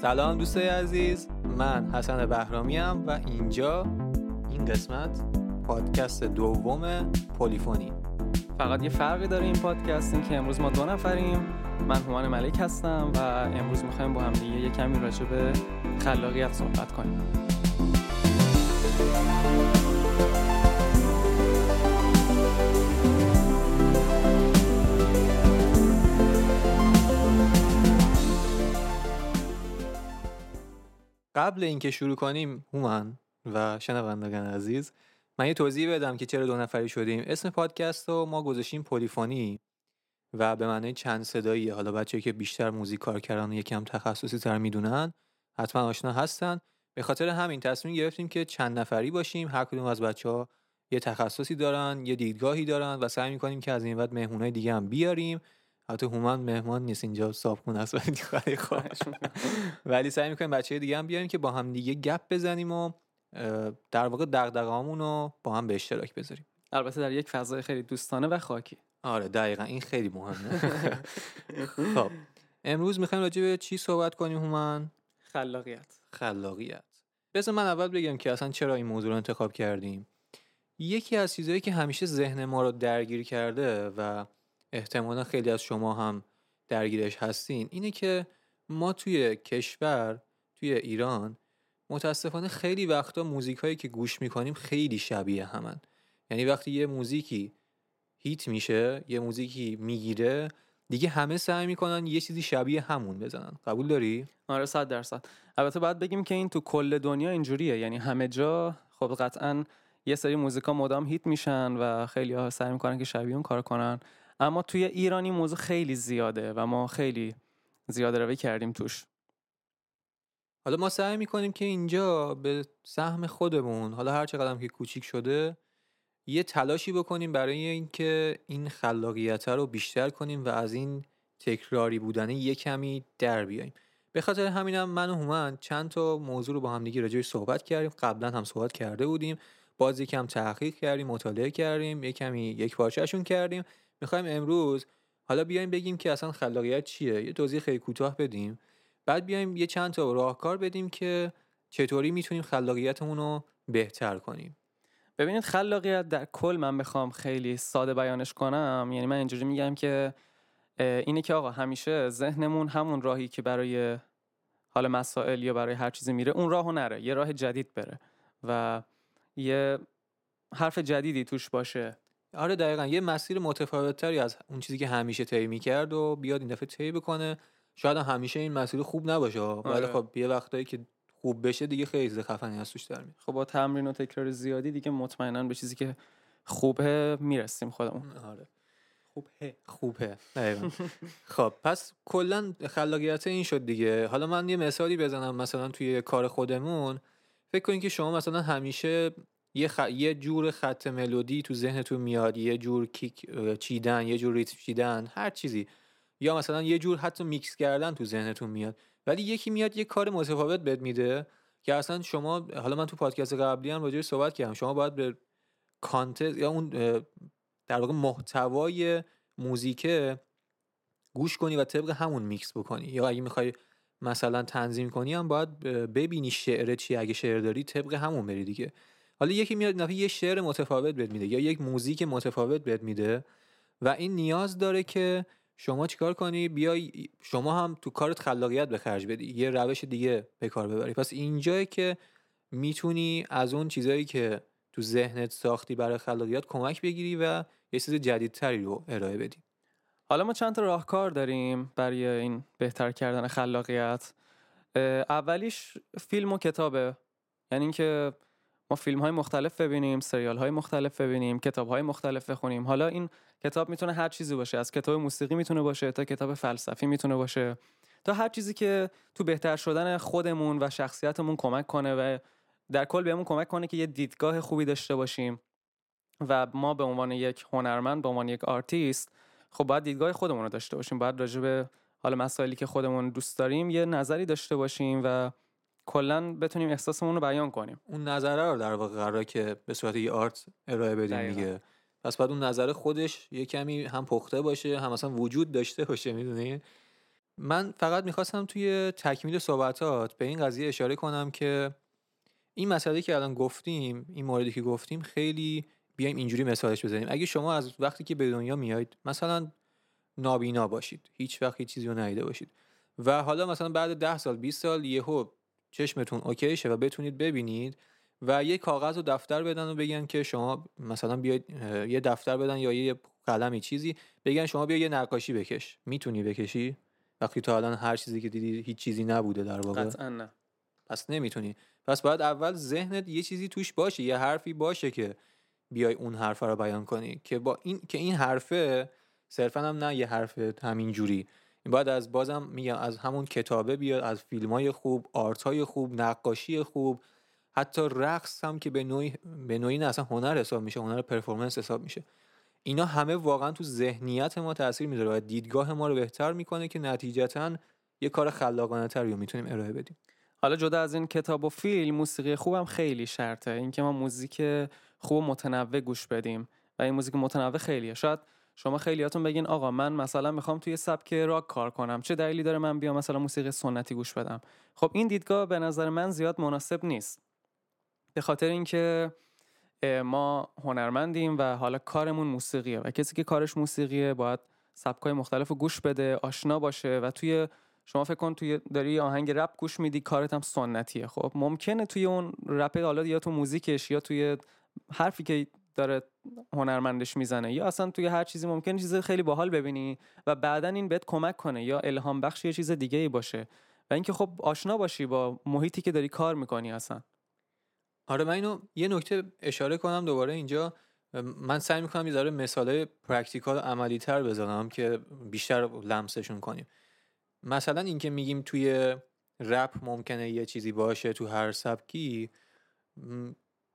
سلام دوستای عزیز من حسن بهرامی و اینجا این قسمت پادکست دوم پلیفونی فقط یه فرقی داره این پادکست این که امروز ما دو نفریم. من هومان ملک هستم و امروز می‌خوایم با هم دیگه یه کمی راجع به خلاقیت صحبت کنیم. قبل اینکه شروع کنیم هومن و شنوندگان عزیز من یه توضیح بدم که چرا دو نفری شدیم. اسم پادکست رو ما گذاشتیم پلیفونی و به معنی چند صدایی. حالا بچه که بیشتر موزیک کار کردن و یکم تخصصی تر می‌دونن حتما آشنا هستن. به خاطر همین تصمیم گرفتیم که چند نفری باشیم. هر کدوم از بچه ها یه تخصصی دارن یه دیدگاهی دارن و سعی می‌کنیم که از این بعد مهمونای دیگه هم بیاریم. حتی هومن مهمان نیست اینجا صابخون است ولی ولی سعی می‌کنیم بچه دیگه هم بیاریم که با هم دیگه گپ بزنیم و در واقع دغدغه‌هامون رو با هم به اشتراک بذاریم. البته در یک فضای خیلی دوستانه و خاکی. آره دقیقا این خیلی مهمه. خب امروز می‌خوایم راجع به چی صحبت کنیم هومن؟ خلاقیت. خلاقیت. بذار من اول بگم که اصلا چرا این موضوع رو انتخاب کردیم. یکی از چیزهایی که همیشه ذهن ما رو درگیر کرده و احتمالا خیلی از شما هم درگیرش هستین. اینه که ما توی کشور توی ایران متاسفانه خیلی وقتا موزیک هایی که گوش می‌کنیم خیلی شبیه همن. یعنی وقتی یه موزیکی هیت میشه یه موزیکی می‌گیره دیگه همه سعی می‌کنن یه چیزی شبیه همون بزنن. قبول داری؟ آره صد درصد. البته باید بگیم که این تو کل دنیا اینجوریه. یعنی همه جا خب قطعا یه سری موزیکا مدام هیت میشن و خیلی ها سعی می‌کنن که شبیه اون کار کنن. اما توی ایرانی موضوع خیلی زیاده و ما خیلی زیاده روی کردیم توش. حالا ما سعی می‌کنیم که اینجا به سهم خودمون حالا هر چقدر که کوچیک شده یه تلاشی بکنیم برای اینکه این خلاقیت رو بیشتر کنیم و از این تکراری بودن یه کمی در بیایم. به خاطر همینم من و هومن چند تا موضوع رو با هم دیگه راجعش صحبت کردیم. قبلا هم صحبت کرده بودیم. باز یکم تحقیق کردیم مطالعه کردیم یه کمی یک پارچهشون کردیم. می‌خوایم امروز حالا بیایم بگیم که اصلا خلاقیت چیه؟ یه توضیح خیلی کوتاه بدیم. بعد بیایم یه چند تا راهکار بدیم که چطوری می‌تونیم خلاقیتمون رو بهتر کنیم. ببینید خلاقیت در کل من بخوام خیلی ساده بیانش کنم. یعنی من اینجوری میگم که اینه که آقا همیشه ذهنمون همون راهی که برای حال مسائل یا برای هر چیزی میره اون راهو نره یه راه جدید بره. و یه حرف جدیدی توش باشه. آره دقیقا یه مسیر متفاوتتری از اون چیزی که همیشه طی می‌کرد و بیاد این دفعه طی بکنه. شاید همیشه این مسیر خوب نباشه ولی آره. خب یه وقتایی که خوب بشه دیگه خیلی خفنی از توش در میاد. خب با تمرین و تکرار زیادی دیگه مطمئنا به چیزی که خوبه می‌رسیم خودمون. آره. خوبه. خوبه. خب پس کلا خلاقیت این شد دیگه. حالا من یه مثالی بزنم مثلا توی کار خودمون. فکر کنید که شما مثلا همیشه یه, خ... یه جور خط ملودی تو ذهنتون میاد یه جور kick چیدن یه جور ریتم چیدن هر چیزی. یا مثلا یه جور حتی میکس کردن تو ذهنتون میاد. ولی یکی میاد یه کار متفاوت بهت میده که اصلا شما حالا من تو پادکست قبلی هم راجعش صحبت کردم. شما باید به content یا اون در واقع محتوای موزیکه گوش کنی و طبق همون میکس بکنی. یا اگه می‌خوای مثلا تنظیم کنی هم باید ببینی شعر چی. اگه شعر داری طبق همون بری دیگه. حالا یکی میاد یه شعر متفاوت بهت میده یا یک موزیک متفاوت بهت میده و این نیاز داره که شما چیکار کنی؟ بیای شما هم تو کارت خلاقیت به خرج بدی. یه روش دیگه به کار ببری. پس اینجایی که می‌تونی از اون چیزایی که تو ذهنت ساختی برای خلاقیت کمک بگیری و یه چیز جدیدتری رو ارائه بدی. حالا ما چند تا راهکار داریم برای این بهتر کردن خلاقیت. اولیش فیلم و کتابه. یعنی اینکه ما فیلم های مختلف ببینیم سریال های مختلف ببینیم کتاب های مختلف بخونیم. حالا این کتاب می‌تونه هر چیزی باشه از کتاب موسیقی می‌تونه باشه تا کتاب فلسفی می‌تونه باشه. تا هر چیزی که تو بهتر شدن خودمون و شخصیتمون کمک کنه و در کل بهمون کمک کنه که یه دیدگاه خوبی داشته باشیم و ما به عنوان یک هنرمند به عنوان یک آرتیست خب باید دیدگاه خودمون رو داشته باشیم. باید راجع به حالا مسائلی که خودمون دوست داریم یه نظری داشته باشیم و کلا بتونیم احساسمون رو بیان کنیم. اون نظره رو در واقع قراره که به صورت یه art ارائه بدیم دیگه. پس بعد اون نظر خودش یه کمی هم پخته باشه هم اصلا وجود داشته باشه می‌دونی؟ من فقط می‌خواستم توی تکمیل صحبتات به این قضیه اشاره کنم که این مسئله که الان گفتیم این موردی که گفتیم خیلی بیایم اینجوری مثالش بزنیم. اگه شما از وقتی که به دنیا میایید مثلا نابینا باشید هیچ وقت هیچ چیزی رو ندیده باشید. و حالا مثلا بعد ده سال 20 سال یهو چشمتون اوکی شه و بتونید ببینید و یه کاغذ و دفتر بدن و بگن که شما مثلا بیاید یه دفتر بدن یا یه قلمی چیزی بگن شما بیا یه نقاشی بکش. می‌تونی بکشی؟ وقتی تا الان هر چیزی که دیدی هیچ چیزی نبوده در واقع. قطعا نه. پس نمی‌تونی. پس باید اول ذهنت یه چیزی توش باشه یه حرفی باشه که بیای اون حرف رو بیان کنی که با این که این حرفه صرفا هم نه یه حرف همین جوری باید از بازم میگم از همون کتابه بیاد از فیلم های خوب آرت های خوب نقاشی خوب حتی رقص هم که به نوعی به نوعی اصلا هنر حساب میشه هنر پرفورمنس حساب میشه. اینا همه واقعا تو ذهنیت ما تاثیر می‌ذاره و دیدگاه ما رو بهتر می‌کنه که نتیجتا یه کار خلاقانه رو می‌تونیم ارائه بدیم. حالا جدا از این کتاب و فیلم موسیقی خوبم خیلی شرطه. اینکه ما موزیک خوب و متنوع گوش بدیم و این موزیک متنوع خیلیه. شاید شما خیلیاتون بگین آقا من مثلا می‌خوام توی سبک راک کار کنم. چه دلیلی داره من بیام مثلا موسیقی سنتی گوش بدم؟ خب این دیدگاه به نظر من زیاد مناسب نیست. به خاطر اینکه ما هنرمندیم و حالا کارمون موسیقیه و کسی که کارش موسیقیه باید سبکای مختلف گوش بده آشنا باشه و توی شما فکر کن توی داری آهنگ رپ گوش میدی کارت هم سنتیه. خب ممکنه توی اون رپ حالا یا تو موزیکش یا توی حرفی که داره هنرمندش می‌زنه. یا اصلا توی هر چیزی ممکنه چیز خیلی باحال ببینی و بعدا این بهت کمک کنه یا الهام بخش یه چیز دیگه ای باشه. و اینکه خب آشنا باشی با محیطی که داری کار می‌کنی اصلا. آره من اینو یه نکته اشاره کنم دوباره اینجا. من سعی می‌کنم یه ذره مثاله practical عملی تر بزنم که بیشتر لمسشون کنیم. مثلا اینکه میگیم توی رپ ممکنه یه چیزی باشه تو هر سبکی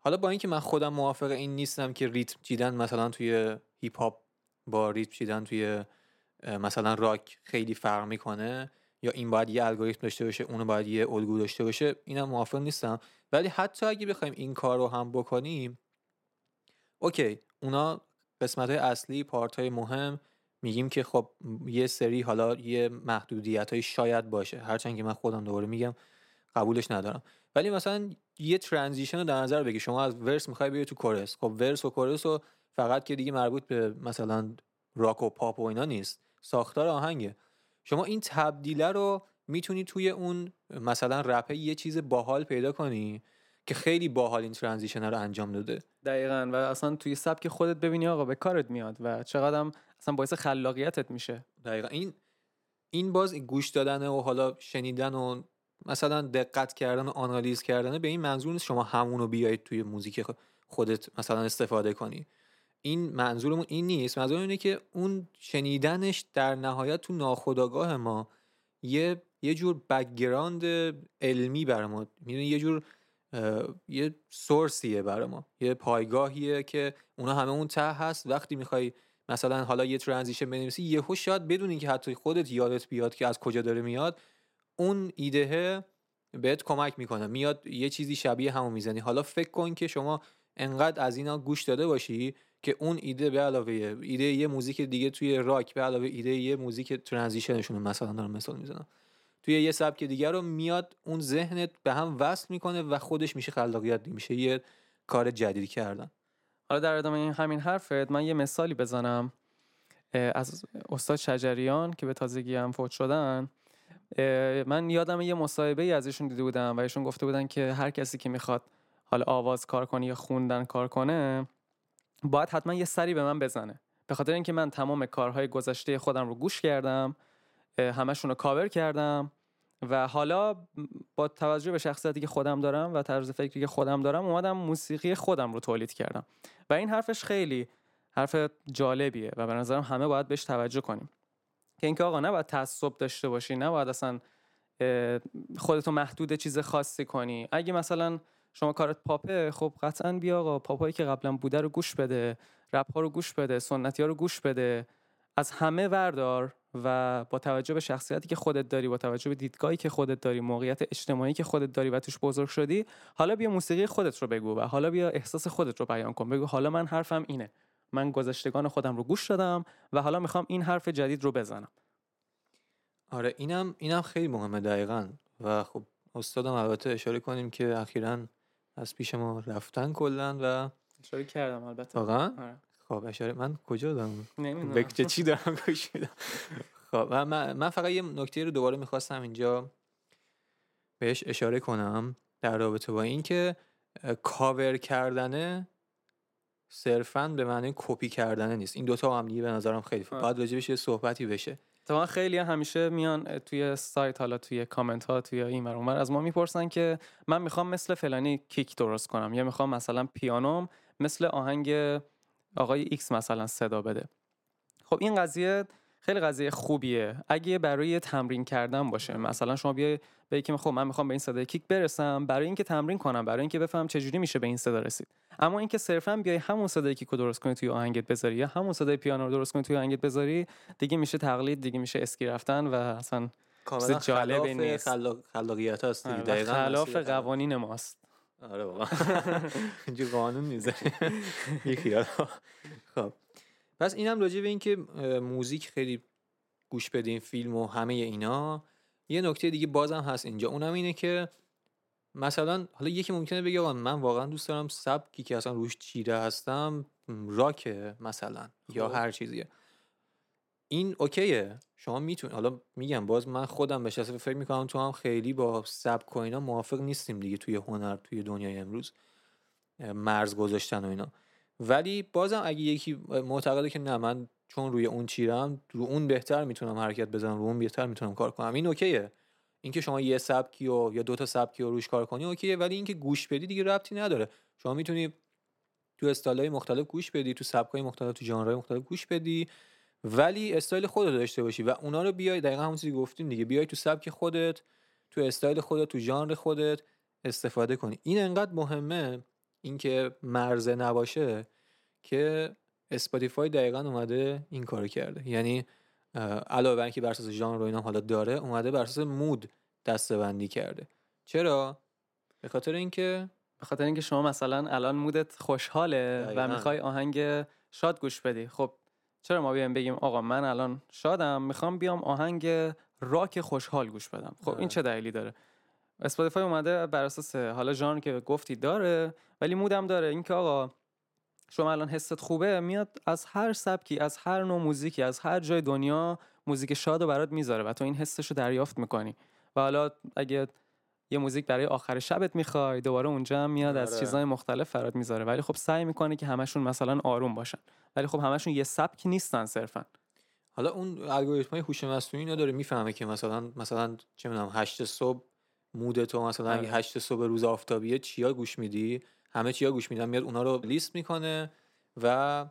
حالا با اینکه من خودم موافق این نیستم که ریتم چیدن مثلا توی هیپ هاپ با ریتم چیدن توی مثلا راک خیلی فرق می‌کنه یا این باید یه الگوریتم داشته باشه اونو باید یه الگو داشته باشه اینم موافق نیستم. ولی حتی اگه بخوایم این کار رو هم بکنیم okay اونا قسمت های اصلی part های مهم میگیم که خب یه سری حالا یه محدودیت های شاید باشه. هرچند که من خودم دوباره میگم قبولش ندارم. ولی مثلا یه transition رو در نظر بگیر شما از verse می‌خوای بیای تو chorus. خب verse و chorus و فقط که دیگه مربوط به مثلا راک و پاپ و اینا نیست. ساختار آهنگه. شما این تبدیله رو می‌تونی توی اون مثلا رپه یه چیز باحال پیدا کنی که خیلی باحال این ترانزیشن رو انجام داده. دقیقا. و اصلا توی سبک خودت ببینی آقا به کارت میاد و چقدر اصلا باعث خلاقیتت میشه. دقیقا. این این باز گوش دادن و حالا شنیدن و مثلا دقت کردن و آنالیز کردن به این منظور نیست شما همونو بیایید توی موزیک خودت مثلا استفاده کنی. این منظورمون این نیست. منظور اینه که اون شنیدنش در نهایت تو ناخودآگاه ما یه یه جور background علمی برای ما. یه جور یه source یه برای ما. یه پایگاهیه که اونا همه اون ته هست. وقتی می‌خوای مثلا حالا یه transition بنویسی یهو شاید بدونی که حتی خودت یادت بیاد که از کجا داره میاد. اون ایده بهت کمک می‌کنه. میاد یه چیزی شبیه همو می‌زنی. حالا فکر کن که شما انقدر از اینا گوش داده باشی که اون ایده به علاوه ایده یه موزیک دیگه توی راک به علاوه ایده یه موزیک ترانزیشنشون مثلا دارم مثال می‌زنم. توی یه سبک دیگه رو میاد اون ذهنت به هم وصل می‌کنه و خودش میشه خلاقیت میشه. یه کار جدید کردن. حالا در ادامه این همین حرفت من یه مثالی بزنم. از استاد شجریان که به تازگی هم فوت شدن. من یادم یه مصاحبه ای از ایشون دیده بودم و ایشون گفته بودن که هر کسی که می‌خواد حالا آواز کار کنه یا خوندن کار کنه باید حتما یه سری به من بزنه. به خاطر اینکه من تمام کارهای گذشته خودم رو گوش کردم همشون رو کاور کردم و حالا با توجه به شخصیتی که خودم دارم و طرز فکری که خودم دارم اومدم موسیقی خودم رو تولید کردم. و این حرفش خیلی حرف جالبیه و به نظرم همه باید بهش توجه کنیم. که اینکه آقا نباید تعصب داشته باشی نباید اصلا خودتو محدود چیز خاصی کنی. اگه مثلا شما کارت پاپه خب قطعا بیا آقا پاپایی که قبلا بوده رو گوش بده رپ ها رو گوش بده سنتی ها رو گوش بده از همه وردار و با توجه به شخصیتی که خودت داری با توجه به دیدگاهی که خودت داری موقعیت اجتماعی که خودت داری و توش بزرگ شدی حالا بیا موسیقی خودت رو بگو و حالا بیا احساس خودت رو بیان کن. بگو حالا من حرفم اینه. من گذشتگان خودم رو گوش دادم و حالا می‌خوام این حرف جدید رو بزنم. آره اینم اینم خیلی مهمه دقیقا. و خب استادم البته اشاره کنیم که اخیرا از پیش ما رفتن کلا و اشاره کردم البته. واقعا؟ آره. خب اشاره من کجا دارم؟ نمی‌دونم. بکچه چی دارم؟ گوش میدم. خب و من, من فقط یه نکته رو دوباره می‌خواستم اینجا بهش اشاره کنم در رابطه با اینکه اه، کاور کردنه صرفا به معنی کپی کردنه نیست. این دوتا هم دیگه به نظرم خیلی آه. باید راجبش یه صحبتی بشه. اتفاقا خیلی همیشه میان توی سایت حالا توی کامنت ها توی این ور اونور از ما می‌پرسن که من می‌خوام مثل فلانی kick درست کنم یا می‌خوام مثلا پیانوم مثل آهنگ آقای X مثلا صدا بده. خب این قضیه خیلی قضیه خوبیه. اگه برای تمرین کردن باشه مثلا شما بیای به که خب من می‌خوام به این صدای kick برسم برای اینکه تمرین کنم برای اینکه بفهم چجوری میشه به این صدا رسید. اما اینکه صرفا بیای همون صدای kick رو درست کنی توی آهنگت بذاری یا همون صدای پیانو رو درست کنی توی آهنگت بذاری دیگه میشه تقلید دیگه میشه اسکی رفتن و اصلا کاملا جالب نیست. خلاق- خلاقیت هست. آره، دقیقاً خلاف قوانین ماست. آره بابا. اینجا قانون خیال. خب پس اینم راجع به اینکه موزیک خیلی گوش بدین فیلم و همه اینا یه نکته دیگه بازم هست اینجا. اونم اینه که مثلا حالا یکی ممکنه بگه آقا من واقعا دوست دارم سبکی که اصلا روش چیره هستم م، راکه مثلا یا خب. هر چیزیه. این اوکیه. شما می‌تونید حالا میگم باز من خودم به شخصه فکر می‌کنم تو هم خیلی با سبک و اینا موافق نیستیم دیگه توی هنر توی دنیای امروز مرز گذاشتن و اینا. ولی بازم اگه یکی معتقده که نه من چون روی اون چیرم رو اون بهتر می‌تونم حرکت بزنم رو اون بهتر می‌تونم کار کنم. این اوکیه. اینکه شما یه سبکی و یا دو تا سبکی رو روش کار کنی اوکیه ولی اینکه گوش بدی دیگه ربطی نداره. شما می‌تونی تو style‌ های مختلف گوش بدی تو سبک‌های مختلف تو ژانرهای مختلف گوش بدی ولی استایل خودت داشته باشی و اونا رو بیای دقیقا همون چیزی گفتیم دیگه بیای تو سبک خودت تو استایل خودت تو ژانر خودت استفاده کنی. این انقدر مهمه اینکه مرزه نباشه که اسپاتیفای دقیقا اومده این کارو کرده. یعنی علاوه بر اینکه بر اساس ژانر رو اینا حالا داره اومده بر اساس mood دسته‌بندی کرده. چرا؟ به خاطر اینکه به خاطر اینکه شما مثلا الان mood ت خوشحاله دقیقاً. و می‌خوای آهنگ شاد گوش بدی. خب چرا ما بیایم بگیم آقا من الان شادم می‌خوام بیام آهنگ راک خوشحال گوش بدم؟ خب آره. این چه دلیلی داره؟ اسپاتیفای اومده بر اساس حالا ژانر که گفتی داره ولی مودم داره. اینکه آقا شما الان حست خوبه میاد از هر سبکی از هر نوع موزیکی از هر جای دنیا موزیک شاد رو برات می‌ذاره و تو این حسش رو دریافت می‌کنی. و حالا اگه یه موزیک برای آخر شبت می‌خوای دوباره اونجا هم میاد از آره. چیزهای مختلف برات می‌ذاره. ولی خب سعی می‌کنه که همشون مثلا آروم باشن. ولی خب همشون یه سبک نیستن صرفا. حالا اون الگوریتم هوش مصنوعی اینا داره می‌فهمه که مثلا مثلا چه می‌دونم 8 صبح مود تو مثلا اگه آره. 8 صبح روز آفتابیه چیا گوش میدی؟ همه چیا گوش میدن میاد اونا رو لیست می‌کنه و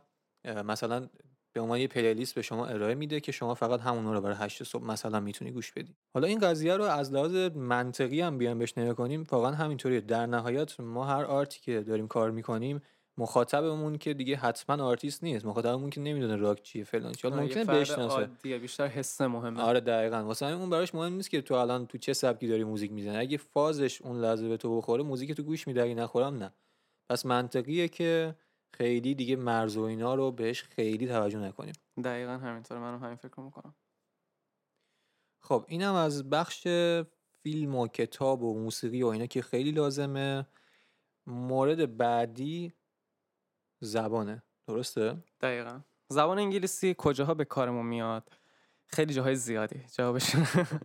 مثلا به عنوان یه playlist به شما ارائه میده که شما فقط همونا رو برای 8 صبح مثلا می‌تونی گوش بدی. حالا این قضیه رو از لحاظ منطقی هم بیان بهش نگاه کنیم واقعا همینطوریه. در نهایت ما هر art ی که داریم کار می‌کنیم مخاطبمون که دیگه حتما آرتیست نیست. مخاطبمون که نمی‌دونه راک چیه فلان چیه. آره، ممکنه بشناسه. عادیه، بیشتر حس مهمه. آره دقیقا. واسه اون براش مهم نیست که تو الان تو چه سبکی داری موزیک می‌زنی. اگه فازش اون لحظه به تو بخوره موزیک تو گوش اگه نخوره نه. پس منطقیه که خیلی دیگه مرز و اینا رو بهش خیلی توجه نکنیم. دقیقا همینطوره. منم همین فکر می‌کنم. خب اینم از بخش فیلم و کتاب و موسیقی و اینا که خیلی لازمه. مورد بعدی زبانه. درسته؟ دقیقا. زبان انگلیسی کجاها به کارمون میاد؟ خیلی جاهای زیادی. جوابش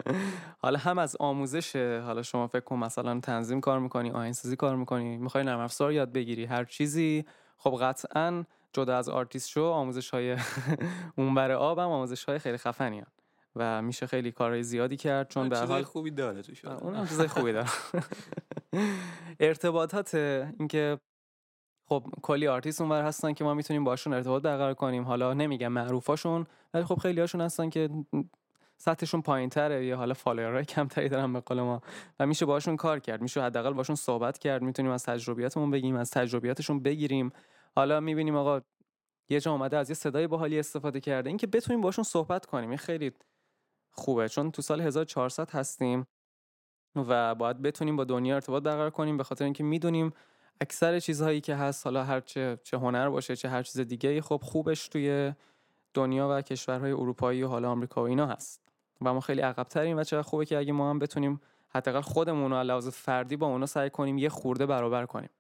حالا هم از آموزش حالا شما فکر کن مثلا تنظیم کار می‌کنی آهنگسازی کار می‌کنی می‌خوای نرم افزار یاد بگیری هر چیزی. خب قطعا جدا از آرتیست شو آموزش های اونور آب هم آموزش های خیلی خفنی هن. و میشه خیلی کارهای زیادی کرد چون به حال خوبی داره توش اون هم چیزای خوبی داره. ارتباطات اینکه خب کلی آرتیست اونور هستن که ما می‌تونیم باشون ارتباط برقرار کنیم. حالا نمیگم معروفاشون ولی خب خیلی هاشون هستن که سطحشون پایین تره یا حالا follower ای کمتری دارن به قول ما. و میشه باشون کار کرد میشه حداقل باشون صحبت کرد می‌تونیم از تجربیاتمون بگیم از تجربیاتشون بگیریم. حالا می‌بینیم آقا یه جا اومده از یه صدای باحالی استفاده کرده. اینکه بتونیم باشون صحبت کنیم این خیلی خوبه. چون تو سال 1400 هستیم و باید بتونیم با دنیا ارتباط برقرار کنیم به خاطر اینکه می‌دونیم اکثر چیزهایی که هست حالا هر چه چه هنر باشه چه هر چیز دیگه خب خوبش توی دنیا و کشورهای اروپایی و حالا آمریکا و اینا هست. و ما خیلی عقب تریم و چقدر خوبه که اگه ما هم بتونیم حداقل خودمون رو لحاظ فردی با اونا سعی کنیم یه خورده برابر کنیم.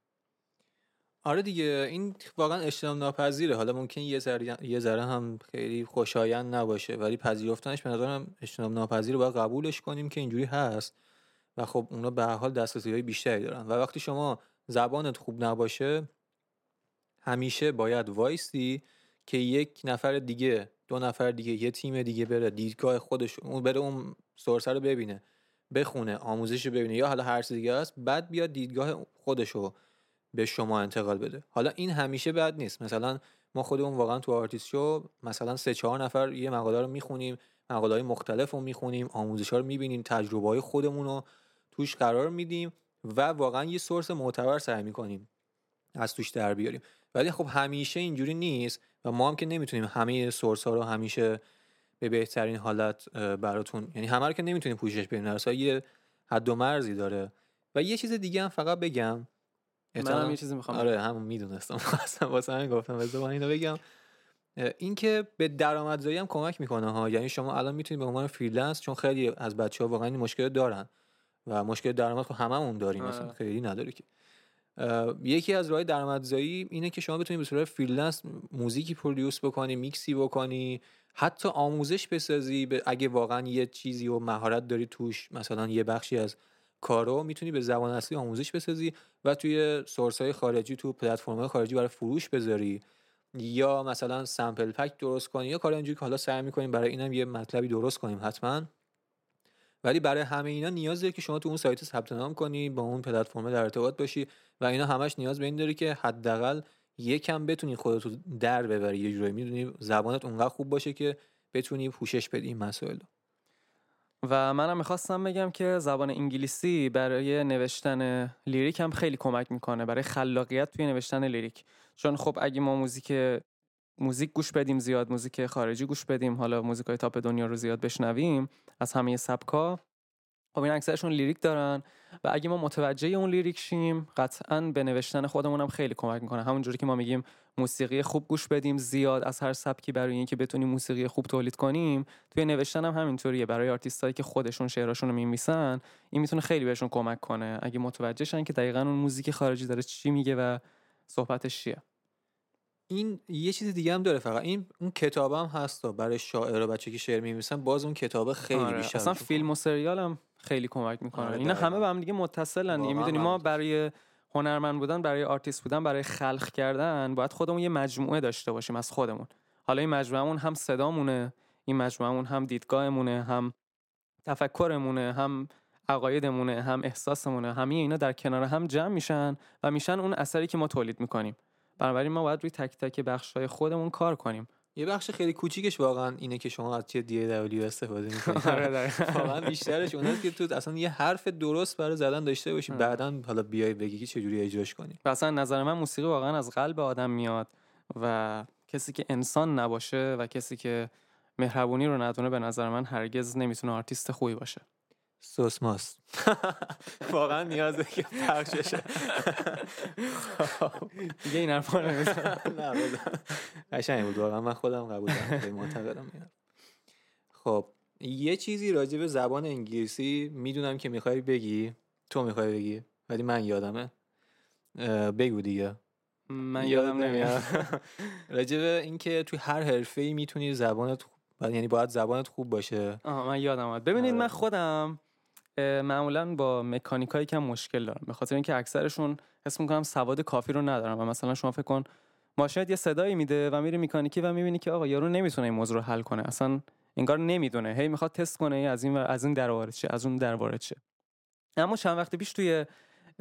آره دیگه این واقعا اجتناب ناپذیره حالا ممکن یه ذره یه ذره هم خیلی خوشایند نباشه ولی پذیرفتنش به نظرم اجتناب ناپذیره باید قبولش کنیم که اینجوری هست. و خب اونا به هر حال دسترسی بیشتری دارن. و وقتی شما زبانت خوب نباشه همیشه باید وایستی که یک نفر دیگه دو نفر دیگه یه تیم دیگه بره دیدگاه خودش اون بره اون سورس رو ببینه بخونه آموزش رو ببینه یا حالا هر چیز دیگه است بعد بیاد دیدگاه خودش رو به شما انتقال بده. حالا این همیشه بد نیست. مثلا ما خودمون واقعا تو آرتیست شو مثلا سه چهار نفر یه مقاله رو می‌خونیم مقاله های مختلف رو می‌خونیم آموزش ها رو می‌بینیم تجربه های خودمون رو توش قرار میدیم. و واقعا یه source معتبر سعی می‌کنیم از توش در بیاریم. ولی خب همیشه اینجوری نیست و ما هم که نمی‌تونیم همه source ها رو همیشه به بهترین حالت براتون یعنی همه رو که نمی‌تونیم پوشش بدیم در یه حد و مرزی داره. و یه چیز دیگه هم فقط بگم. منم یه چیزی می‌خوام آره همون می‌دونستم. اصلا واسه همین گفتم بذار اینو بگم. اینکه به درآمدزایی هم کمک می‌کنه ها. یعنی شما الان می‌تونید به عنوان freelance چون خیلی از بچه ها واقعا این مشکل دارن. و مشکل درآمد خب هممون داریم مثلا آره. خیلی نداره که. یکی از راه درآمدزایی اینه که شما بتونید به صورت freelance موزیکی produce بکنی میکسی بکنی حتی آموزش بسازی اگه واقعا یه چیزی و مهارت داری توش مثلا یه بخشی از کارو می‌تونی به زبان اصلی آموزش بسازی و توی سورس های خارجی تو پلتفرم خارجی برای فروش بذاری. یا مثلا سمپل پک درست کنی یا کار اینجوری که حالا سعی می‌کنیم برای اینم یه مطلبی درست کنیم حتما. ولی برای همه اینا نیاز داره که شما تو اون سایت ثبت نام کنی با اون پلتفرم در ارتباط باشی و اینا همش نیاز به این داره که حداقل یکم بتونی خودت رو در ببری. یه جوری می‌دونی زبانت اونقدر خوب باشه که بتونی پوشش بدی این مسائل و منم می‌خواستم بگم که زبان انگلیسی برای نوشتن lyric هم خیلی کمک می‌کنه برای خلاقیت توی نوشتن lyric. چون خب اگه ما موزیک موزیک گوش بدیم زیاد موزیک خارجی گوش بدیم. حالا موزیک های top دنیا رو زیاد بشنویم. از همه سبکا خب این اکثرشون lyric دارن و اگه ما متوجه اون lyric شیم قطعا به نوشتن هم خیلی کمک می‌کنه. همونجوری که ما میگیم موسیقی خوب گوش بدیم زیاد از هر سبکی برای اینکه بتونیم موسیقی خوب تولید کنیم توی نوشتن هم همینطوریه. برای آرتیستایی که خودشون شعراشون رو می‌نویسن این می‌تونه خیلی بهشون کمک کنه. اگه متوجه شن که دقیقا اون موزیک خارجی داره چی میگه و صحبتش چیه. این یه چیز دیگه هم داره فقط. این اون کتاب هم هست برای شاعر و بچه که شعر می‌نویسن باز اون کتاب خیلی آره. بیشتر اصلا فیلم و سریال هم خیلی کمک می‌کنه. آره اینا همه به هم دیگه متصلن دیگه. می‌دونی ما برای هنرمند بودن برای آرتیست بودن برای خلق کردن باید خودمون یه مجموعه داشته باشیم از خودمون. حالا این مجموعهمون هم صدامونه این مجموعهمون هم دیدگاهمونه هم تفکرمونه هم عقایدمونه هم احساسمونه. همه اینا در کنار هم جمع میشن و میشن اون اثری که ما تولید می‌کنیم. بنابراین ما باید روی تک تک بخش های خودمون کار کنیم. یه بخش خیلی کوچیکش واقعا اینه که شما از چه دی دبلیو استفاده می‌کنید. آره، واقعا بیشترش اوناست که تو اصلا یه حرف درست برای زدن داشته باشی. بعدا حالا بیای بگی که چجوری اجراش کنی. اصلا نظر من موسیقی واقعا از قلب آدم میاد و کسی که انسان نباشه و کسی که مهربونی رو ندونه به نظر من هرگز نمی‌تونه آرتیست خوبی باشه. سوس ماست واقعا نیازه که پخش بشه. دیگه این حرفا نه قشنگ بود. واقعا من خودم قبول دارم. معتقدم خب یه چیزی راجع به زبان انگلیسی می‌دونم که می‌خوای بگی. تو می‌خوای بگی ولی من یادمه. بگو دیگه. من یادم نمیاد. راجع به اینکه توی هر حرفه ای می‌تونی زبانت یعنی باید زبانت خوب باشه. آها من یادم ببینید من آره. خودم معمولا با مکانیکایی کم مشکل دارم. به خاطر اینکه اکثرشون حس می‌کنم سواد کافی رو ندارم و مثلا شما فکر کن ماشینت یه صدایی میده و میری مکانیکی و می‌بینی که آقا یارو نمی‌تونه این موضوع رو حل کنه. اصلا انگار نمی‌دونه. هی می‌خواد تست کنه از این از این در شه از اون در وارد شه. اما چند وقت پیش توی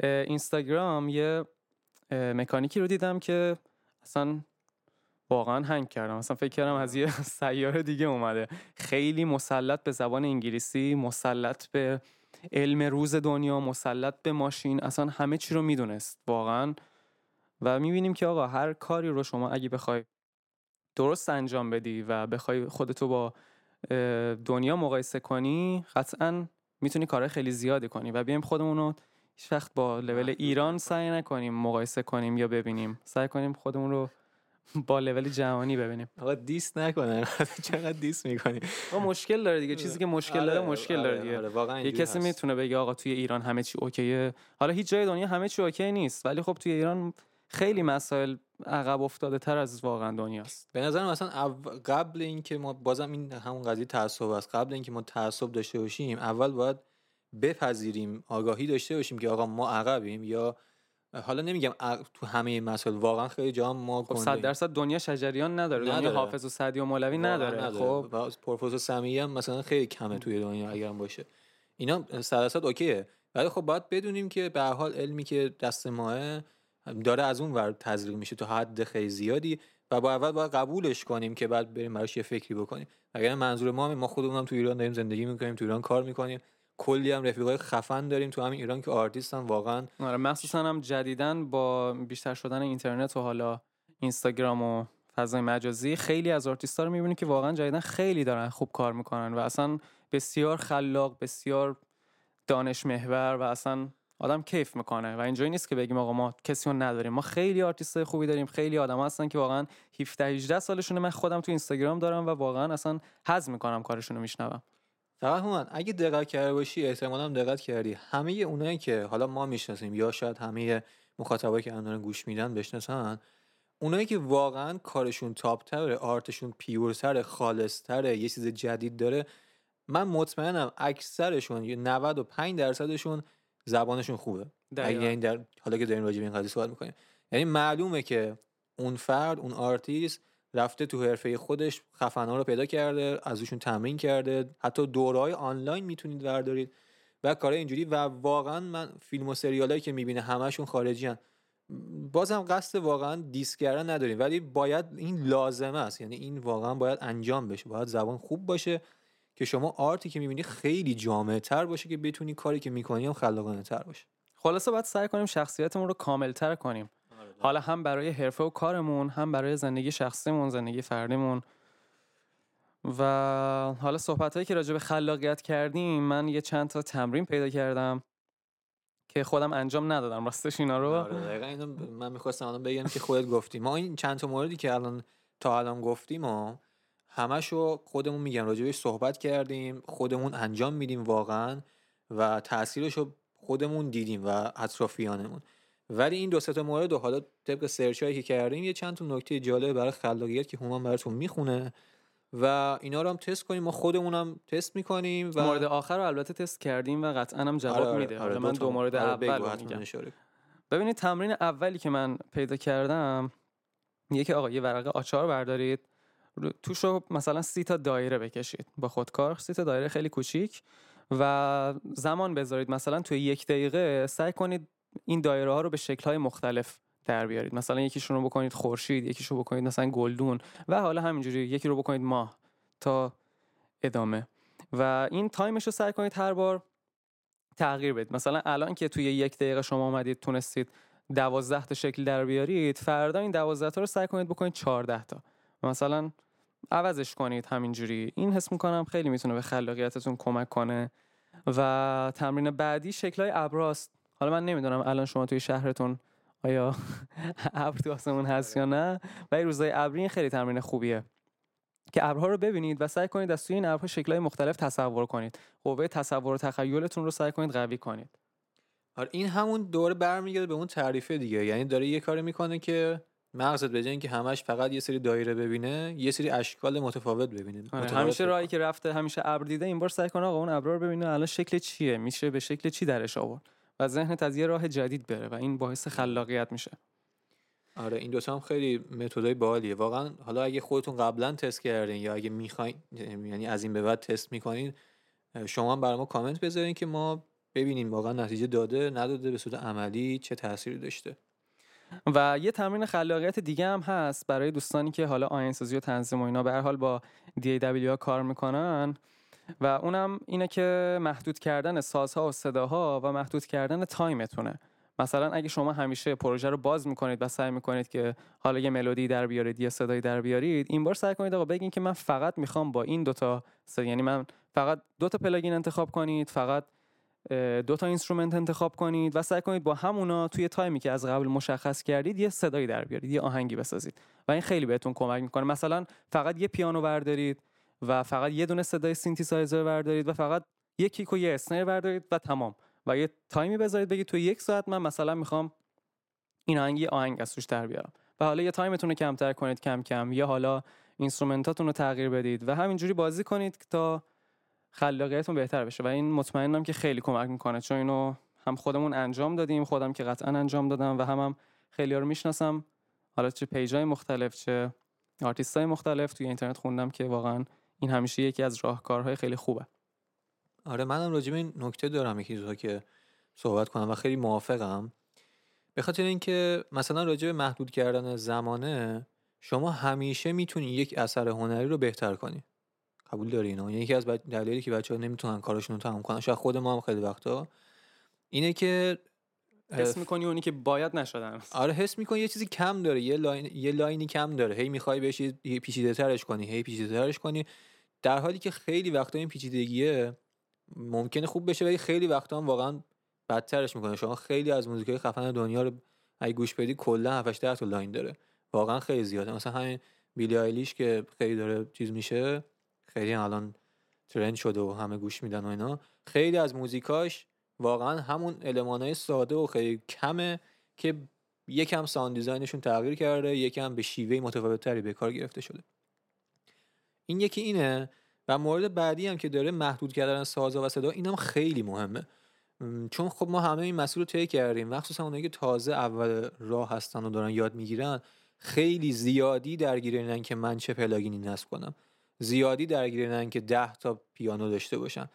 اینستاگرام یه مکانیکی رو دیدم که اصلا واقعا هنگ کردم. اصلا فکر کردم از یه سیاره دیگه اومده. خیلی مسلط به زبان انگلیسی مسلط به علم روز دنیا مسلط به ماشین اصلا همه چی رو می‌دونست واقعا. و می‌بینیم که آقا هر کاری رو شما اگه بخوای درست انجام بدی و بخوای خودتو با دنیا مقایسه کنی قطعا می‌تونی کار خیلی زیادی کنی. و بیایم خودمون رو هیچ وقت با لول ایران سعی نکنیم مقایسه کنیم یا ببینیم. سعی کنیم خودمون رو با لول جهانی ببینیم. آقا diss نکنن چقدر diss می‌کنی؟ با مشکل داره دیگه. چیزی که مشکل داره آره، مشکل آره، داره دیگه. آره، واقعا یه کسی. می‌تونه بگه آقا توی ایران همه چی OK ه. حالا هیچ جای دنیا همه چی OK نیست ولی خب توی ایران خیلی مسائل عقب افتاده تر از واقعا دنیاست. به نظر مثلا او- قبل اینکه ما بازم این همون قضیه تعصب است. قبل اینکه ما تعصب داشته باشیم اول باید بپذیریم آگاهی داشته باشیم که آقا ما عقبیم یا حالا نمیگم تو همه مسائل واقعا خیلی جا ما خب گنده‌ایم. صد درصد دنیا شجریان نداره. دنیا نداره. حافظ و سعدی و مولوی واقعا نداره. خب. و پروفسور سمیه هم مثلا خیلی کمه توی دنیا اگر هم باشه. اینا صد درصد اوکیه. ولی خب باید بدونیم که به حال علمی که دست ماه داره از اون ور تزریق میشه تا حد خیلی زیادی و با اول باید قبولش کنیم که بعد بریم براش یه فکری بکنیم. اگر منظور ما همه، ما خودمون هم تو ایران داریم زندگی می‌کنیم تو ایران کار می‌کنیم. کلی هم رفیقای خفن داریم تو همین ایران که آرتیستن واقعا آره مخصوصا هم جدیدن با بیشتر شدن اینترنت و حالا اینستاگرام و فضای مجازی خیلی از آرتیستا رو می‌بینی که واقعا جدیدن خیلی دارن خوب کار می‌کنن و اصلا بسیار خلاق بسیار دانش محور و اصلا آدم کیف می‌کنه و اینجوری نیست که بگیم آقا ما کسی رو نداریم. ما خیلی آرتیست خوبی داریم خیلی آدم هستن که واقعا 17 18 سالشونه من خودم تو Instagram دارم و واقعا اصلا حظ می‌کنم کارشون رو میشنوم. فقط هومن اگه دقت کرده باشی احتمالا هم دقت کردی. همه اونایی که حالا ما می‌شناسیم یا شاید همه مخاطبایی که الان گوش میدن بشناسن اونایی که واقعا کارشون top تره art شون pure تره خالصتره یه چیز جدید داره من مطمئنم اکثرشون یه 95 درصدشون زبانشون خوبه. این در حالیه که داریم راجع به این قضیه صحبت می‌کنیم. یعنی معلومه که اون فرد اون آرتیست رفته تو حرفه خودش خفنا رو پیدا کرده ازشون تمرین کرده. حتی دوره‌های آنلاین می‌تونید بردارید. و کارهای اینجوری و واقعا من فیلم و سریالایی که می‌بینه همشون خارجی‌ان. بازم قصد واقعا diss کردن نداریم. ولی باید این لازمه است. یعنی این واقعا باید انجام بشه. باید زبان خوب باشه که شما آرتی که می‌بینی خیلی جامعه تر باشه که بتونی کاری که می‌کنی هم خلاقانه تر باشه. خلاصه باید سعی کنیم شخصیتمون رو کاملتر کنیم. حالا هم برای حرفه و کارمون هم برای زندگی شخصیمون زندگی فردیمون. و حالا صحبت هایی که راجع به خلاقیت کردیم من یه چند تا تمرین پیدا کردم که خودم انجام ندادم راستش اینا رو. آره دقیقا اینو من می‌خواستم الان بگم که خودت گفتی. ما این چند تا موردی که الان تا الان گفتیم و همشو خودمون میگم. راجبش صحبت کردیم خودمون انجام میدیم واقعا و تاثیرش خودمون دیدیم و اطرافیانمون. ولی این دو سه تا مورد رو حالا طبق سرچ هایی که کردیم یه چند تا نکته جالب برای خلاقیت که هومن براتون می‌خونه و اینا رو هم تست کنیم. ما خودمون هم تست می‌کنیم و مورد آخر رو البته تست کردیم و قطعا هم جواب آره، آره، میده. آره، حالا من دو مورد آره، اول میگم. ببینید تمرین اولی که من پیدا کردم یکی آقا یه ورقه آ چهار بردارید. توش رو مثلا سی تا دایره بکشید. با خودکار سی تا دایره خیلی کوچیک و زمان بذارید. مثلا توی یک دقیقه سعی کنید این دایره ها رو به شکل های مختلف در بیارید. مثلا یکیشون رو بکنید خورشید یکیشو بکنید مثلا گلدون و حالا همینجوری یکی رو بکنید ماه تا ادامه. و این time ش رو سعی کنید هر بار تغییر بدید. مثلا الان که توی یک دقیقه شما اومدید تونستید دوازده تا شکل در بیارید فردا این دوازده تا رو سعی کنید بکنید 14 تا. مثلا عوضش کنید همینجوری. این حس می‌کنم خیلی می‌تونه به خلاقیتتون کمک کنه و تمرین بعدی شکلهای ابراست حالا من نمی‌دونم الان شما توی شهرتون آیا ابر تو آسمون هست یا نه ولی روزای ابری این خیلی تمرین خوبیه که ابرها رو ببینید و سعی کنید از توی این ابرها شکلهای مختلف تصور کنید. قوه تصور و تخیلتون رو سعی کنید قوی کنید. آره این همون دوره برمیگرده به اون تعریفه دیگه. یعنی داره یه کاری می‌کنه که مغزت به اینکه همش فقط یه سری دایره ببینه یه سری اشکال متفاوت ببینه. آره متفاوت همیشه. راهی که رفته همیشه ابر دیده این بار سعی کنه آقا اون ابر رو ببینه الان شکل چیه میشه به شکل چی درش آورد. و ذهنت از یه راه جدید بره و این باعث خلاقیت میشه. آره این دوتا هم خیلی متدای باحالیه واقعا حالا اگه خودتون قبلا تست کردین یا اگه می‌خواین یعنی از این به بعد تست می‌کنین شما هم برای ما کامنت بذارین که ما ببینیم واقعا نتیجه داده نداده به صورت عملی چه تاثیری داشته. و یه تمرین خلاقیت دیگه هم هست برای دوستانی که حالا آهنگسازی و تنظیم و اینا به هر حال با DAW کار می‌کنن. و اونم اینه که محدود کردن سازها و صداها و محدود کردن تایمتونه. مثلا اگه شما همیشه پروژه رو باز می‌کنید و سعی می‌کنید که حالا یه ملودی در بیارید یه صدایی در بیارید این بار سعی کنید آقا بگین که من فقط می‌خوام با این دوتا صدا یعنی من فقط دوتا plugin انتخاب کنید فقط دو تا instrument انتخاب کنید و سعی کنید با همونا توی time ی که از قبل مشخص کردید یه صدایی در بیارید یه آهنگی بسازید. و این خیلی بهتون کمک می‌کنه. مثلا فقط یه پیانو بردارید. و فقط یه دونه صدای سینتیسایزر بردارید و فقط یه kick و یه snare بردارید و تمام. و یه time ی بذارید بگید تو یک ساعت من مثلا می‌خوام این آهنگ یه آهنگ از توش در بیارم. و حالا یه time تون رو کمتر کنید کم کم. یا حالا instrument اتون رو تغییر بدید و همینجوری بازی کنید تا خلاقیتون بهتر بشه. و این مطمئنم که خیلی کمک می‌کنه چون اینو هم خودمون انجام دادیم خودم که قطعا انجام دادم و هم, هم خیلی رو می‌شناسم. حالا چه page ای مختلف چه آرتیست های مختلف توی اینترنت خوندم که واقعا این همیشه یکی از راهکارهای خیلی خوبه. آره منم راجع این نکته دارم یکی که صحبت کنم و خیلی موافقم. به خاطر اینکه مثلا راجع به محدود کردن زمانه شما همیشه می‌تونی یک اثر هنری رو بهتر کنی. قبول داری اینو؟ یکی از دلایلی که بچه‌ها نمی‌تونن کارشون رو تمام کنن شاید خود ما هم خیلی وقتا اینه که حس می‌کنی اونی که باید نشدن. آره حس می‌کنی یه چیزی کم داره یه line یه line ی کم داره. هی می‌خوای بهش پیچیده ترش کنی هی پیچیده ترش کنی. در حالی که خیلی وقتا این پیچیدگیه ممکنه خوب بشه ولی خیلی وقتا هم واقعا بدترش می‌کنه. شما خیلی از موزیکای خفن دنیا رو اگه گوش بدی کلا 7 تا line داره. واقعا خیلی زیاده. مثلا همین Billie Eilish که خیلی داره چیز میشه خیلی الان trend شده و همه گوش میدن و اینا. خیلی از موزیکاش واقعا همون المانای ساده و خیلی کمه که یکم sound design شون تغییر کرده یکم به شیوه متفاوت تری به کار گرفته شده. این یکی اینه. و مورد بعدی هم که داره محدود کردن سازا و صدا اینم خیلی مهمه. چون خب ما همه این مسیرو طی کردیم. مخصوصا اونایی که تازه اول راه هستن و دارن یاد می‌گیرن خیلی زیادی درگیر اینن که من چه plugin ی نصب کنم. زیادی درگیر اینن که ده تا پیانو داشته باشن.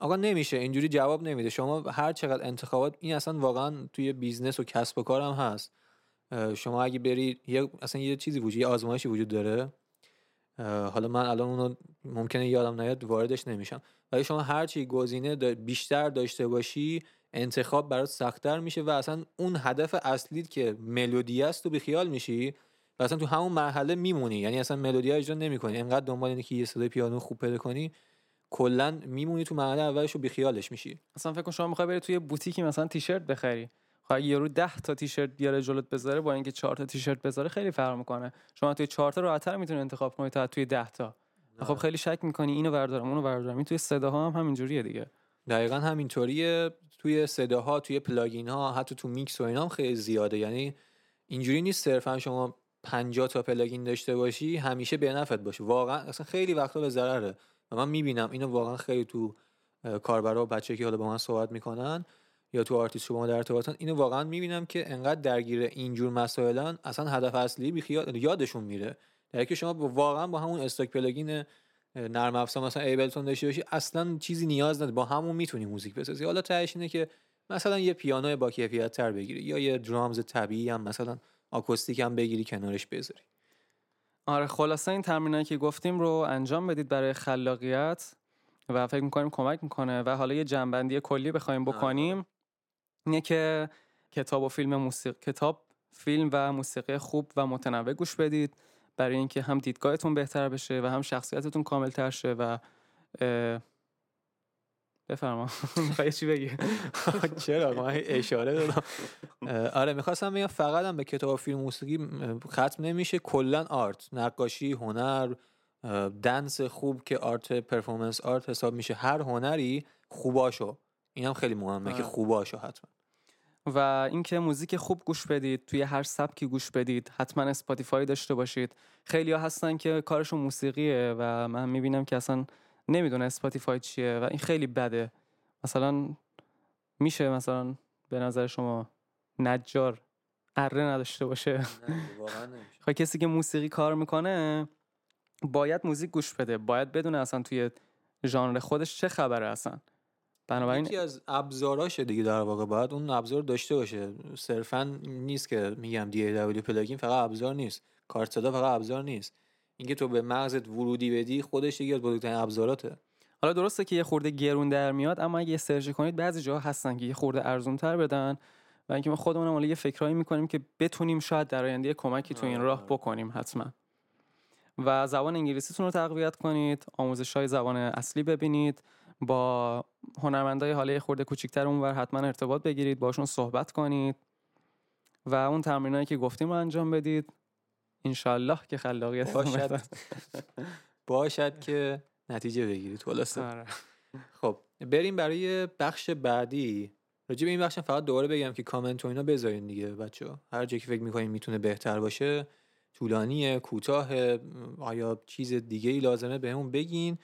آقا نمیشه اینجوری جواب نمیده. شما هر چقدر انتخابات این اصلا واقعا توی business و کسب و کارم هست. شما اگه بری یه اصلا یه چیزی وجود یه آزمایشی وجود داره. حالا من الان اونو ممکنه یادم نیاد واردش نمیشم. ولی شما هر چی گزینه بیشتر داشته باشی انتخاب برات سختتر میشه و اصلا اون هدف اصلی که ملودی است تو بیخیال میشی و اصلا تو همون مرحله میمونی. یعنی اصلا ملودی اجرا نمی‌کنی. انقدر دنبال اینه که یه صدای پیانو خوب پیدا کنی کلا میمونی تو مرحله اولش و بیخیالش میشی. اصلا فکر کن شما می‌خوای بری توی بوتیکی مثلا تیشرت بخری. خب یارو 10 تا تیشرت بیاره جلوت بذاره با اینکه 4 تا تیشرت بذاره خیلی فرق می‌کنه. شما توی 4 تا راحت‌تر می‌تونی انتخاب کنی تا توی 10 تا. خب خیلی شک می‌کنی اینو بردارم اونو بردارم. این توی صداها هم همینجوریه دیگه. دقیقا همینطوریه. توی صداها توی plugin ها حتی تو میکس و اینا هم خیلی زیاده. یعنی اینجوری نیست صرفا شما 50 تا plugin داشته باشی همیشه به نفعت باشه واقعا اصلا خیلی وقتا به ضرره. و من می‌بینم اینو واقعا خیلی تو کاربرا و بچه‌ها که حالا با من صحبت می‌کنن یا تو آرتیست شما در ارتباطن اینو واقعا می‌بینم که انقدر درگیر اینجور مسائلن اصلا هدف اصلی بیخیال یادشون میره. در که شما واقعا با همون stock plugin نرم افزار مثلا Ableton داشته باشی اصلا چیزی نیاز نداره با همون می‌تونی موزیک بسازی. حالا تهش اینه که مثلا یه پیانو با کیفیت تر بگیری یا یه drums طبیعی هم مثلا آکوستیک هم بگیری کنارش بذاری. آره خلاصه این تمرینایی که گفتیم رو انجام بدید برای خلاقیت و فکر می‌کنیم کمک می‌کنه. و حالا یه جمع‌بندی کلی بخوایم بکنیم. اینه که کتاب و فیلم موسیقی کتاب فیلم و موسیقی خوب و متنوع گوش بدید. برای اینکه هم دیدگاهتون بهتر بشه و هم شخصیتتون کاملتر شه و بفرما. می‌خوای چی بگی؟ چرا؟ من اشاره دادم. آره می‌خواستم بگم فقط هم به کتاب فیلم موسیقی ختم نمیشه. کلا آرت. نقاشی هنر دنس خوب که آرت پرفورمنس آرت حساب میشه. هر هنری خوباشو. اینم خیلی مهمه که خوباشو حتما. و اینکه موزیک خوب گوش بدید توی هر سبکی گوش بدید حتما Spotify داشته باشید. خیلی ها هستن که کارشون موسیقیه و من می‌بینم که اصلا نمی‌دونه Spotify چیه و این خیلی بده. مثلا میشه مثلا به نظر شما نجار اره نداشته باشه؟ خب کسی که موسیقی کار می‌کنه باید موزیک گوش بده. باید بدونه اصلا توی ژانر خودش چه خبره اصلا. بنابراین یکی از ابزاراشه دیگه در واقع. باید اون ابزار داشته باشه. صرفا نیست که میگم DAW plugin فقط ابزار نیست. کارت صدا فقط ابزار نیست. اینکه تو به مغزت ورودی بدی خودش یکی از بزرگترین ابزاراته. حالا درسته که یه خورده گرون در میاد اما اگه search کنید بعضی جاها هستن که یه خورده ارزون تر بدن و اینکه ما خودمون حالا یه فکرایی می‌کنیم که بتونیم شاید در آینده کمکی تو این راه بکنیم حتما. و زبان انگلیسیتون رو تقویت کنید آموزش های زبان اصلی ببینید. با هنرمندای حاله خورده کوچیکتر اونور حتما ارتباط بگیرید باشون صحبت کنید و اون تمرینایی که گفتیم رو انجام بدید. انشالله که خلاقیت باشد. باشد که نتیجه بگیرید. خلاصه. آره. خب بریم برای بخش بعدی. راجع به این بخشم فقط دوباره بگم که کامنت و اینا بذارین دیگه بچه هر جایی که فکر می‌کنین می‌تونه بهتر باشه طولانیه کوتاه آیا چیز دیگه ای لازمه بهمون بگین.